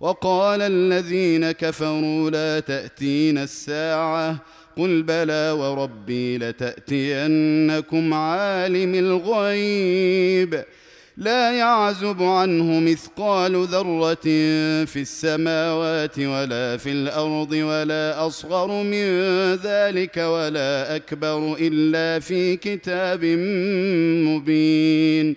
وقال الذين كفروا لا تاتين الساعة قل بلى وربي لتأتينكم عالم الغيب لا يعزب عنه مثقال ذرة في السماوات ولا في الأرض ولا أصغر من ذلك ولا أكبر إلا في كتاب مبين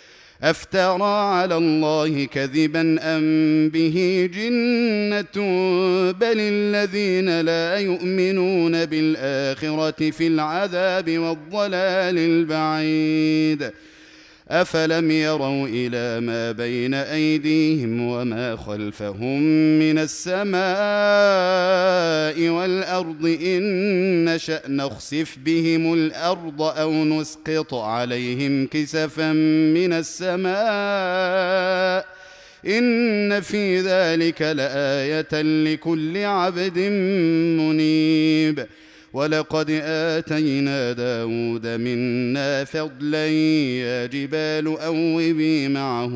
أفترى على الله كذبا أم به جنة؟ بل الذين لا يؤمنون بالآخرة في العذاب والضلال البعيد. افلم يروا إلى ما بين ايديهم وما خلفهم من السماء والارض ان نشا نخسف بهم الأرض أو نسقط عليهم كسفا من السماء ان في ذلك لايه لكل عبد منيب ولقد آتينا داود منا فضلا يا جبال أوبي معه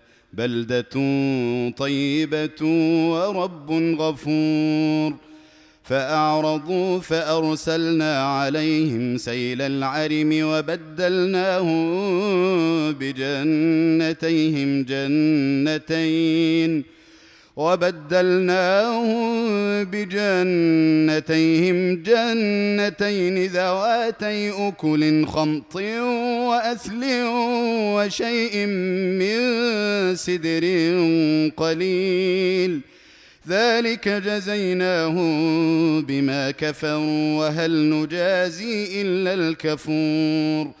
بلدة طيبة ورب غفور. فأعرضوا فأرسلنا عليهم سيل العرم وبدلناهم بجنتيهم جنتين. وبدلناهم بجنتيهم جنتين ذواتي أكل خمط وأثل وشيء من سدر قليل. ذلك جزيناهم بما كفروا وهل نجازي إلا الكفور.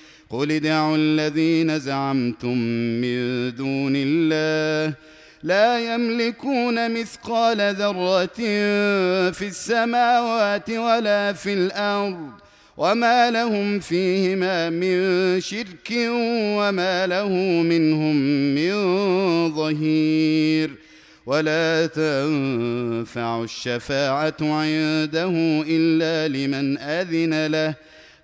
قل ادعوا الذين زعمتم من دون الله لا يملكون مثقال ذرة في السماوات ولا في الأرض وما لهم فيهما من شرك وما له منهم من ظهير ولا تنفع الشفاعة عنده إلا لمن أذن له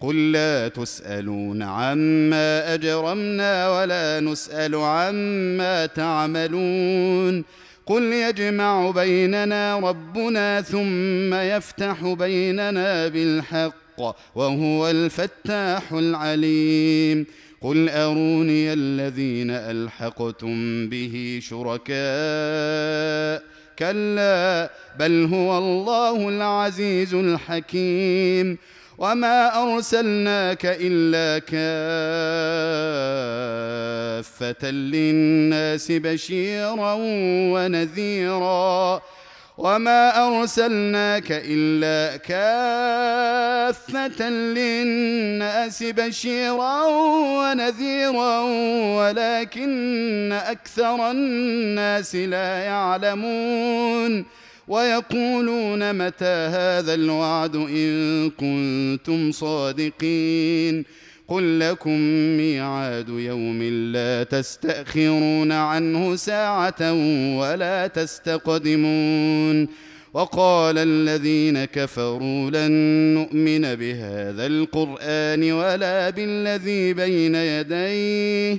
قل لا تسألون عما أجرمنا ولا نسأل عما تعملون قل يجمع بيننا ربنا ثم يفتح بيننا بالحق وهو الفتاح العليم قل أروني الذين ألحقتم به شركاء كلا بل هو الله العزيز الحكيم وما ارسلناك الا كافه للناس بشيرا ونذيرا وما ارسلناك الا كافه للناس بشيرا ونذيرا ولكن أكثر الناس لا يعلمون ويقولون متى هذا الوعد إن كنتم صادقين قل لكم ميعاد يوم لا تستأخرون عنه ساعة ولا تستقدمون وقال الذين كفروا لن نؤمن بهذا القرآن ولا بالذي بين يديه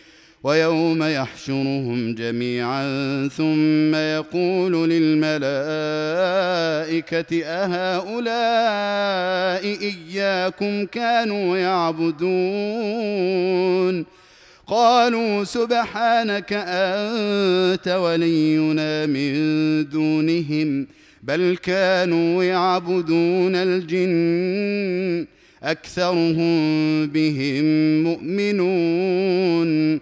ويوم يحشرهم جميعا ثم يقول للملائكة أهؤلاء إياكم كانوا يعبدون؟ قالوا سبحانك أنت ولينا من دونهم بل كانوا يعبدون الجن أكثرهم بهم مؤمنون.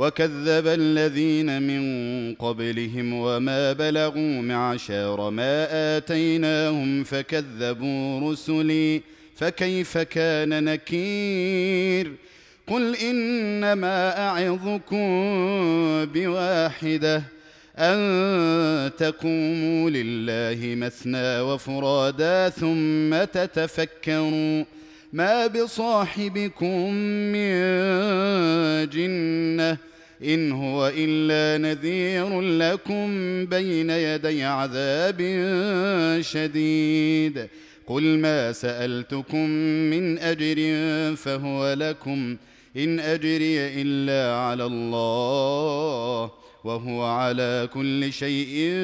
وكذب الذين من قبلهم وما بلغوا معشار ما آتيناهم فكذبوا رسلي فكيف كان نكير؟ قل إنما أعظكم بواحدة أن تقوموا لله مثنى وفرادا ثم تتفكروا. ما بصاحبكم من جنة إن هو إلا نذير لكم بين يدي عذاب شديد. قل ما سألتكم من أجر فهو لكم. إن أجري إلا على الله وهو على كل شيء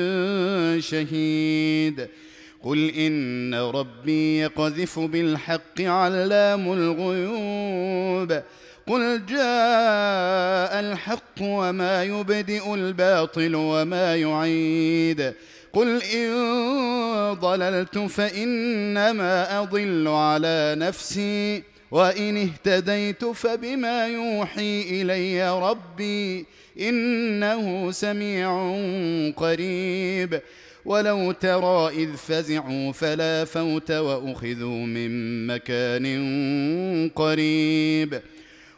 شهيد. قل إن ربي يقذف بالحق علام الغيوب. قل جاء الحق وما يبدئ الباطل وما يعيد. قل إن ضللت فإنما أضل على نفسي وإن اهتديت فبما يوحي إلي ربي إنه سميع قريب. ولو ترى إذ فزعوا فلا فوت وأخذوا من مكان قريب.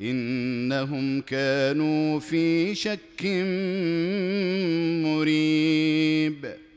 إنهم كانوا في شك مريب.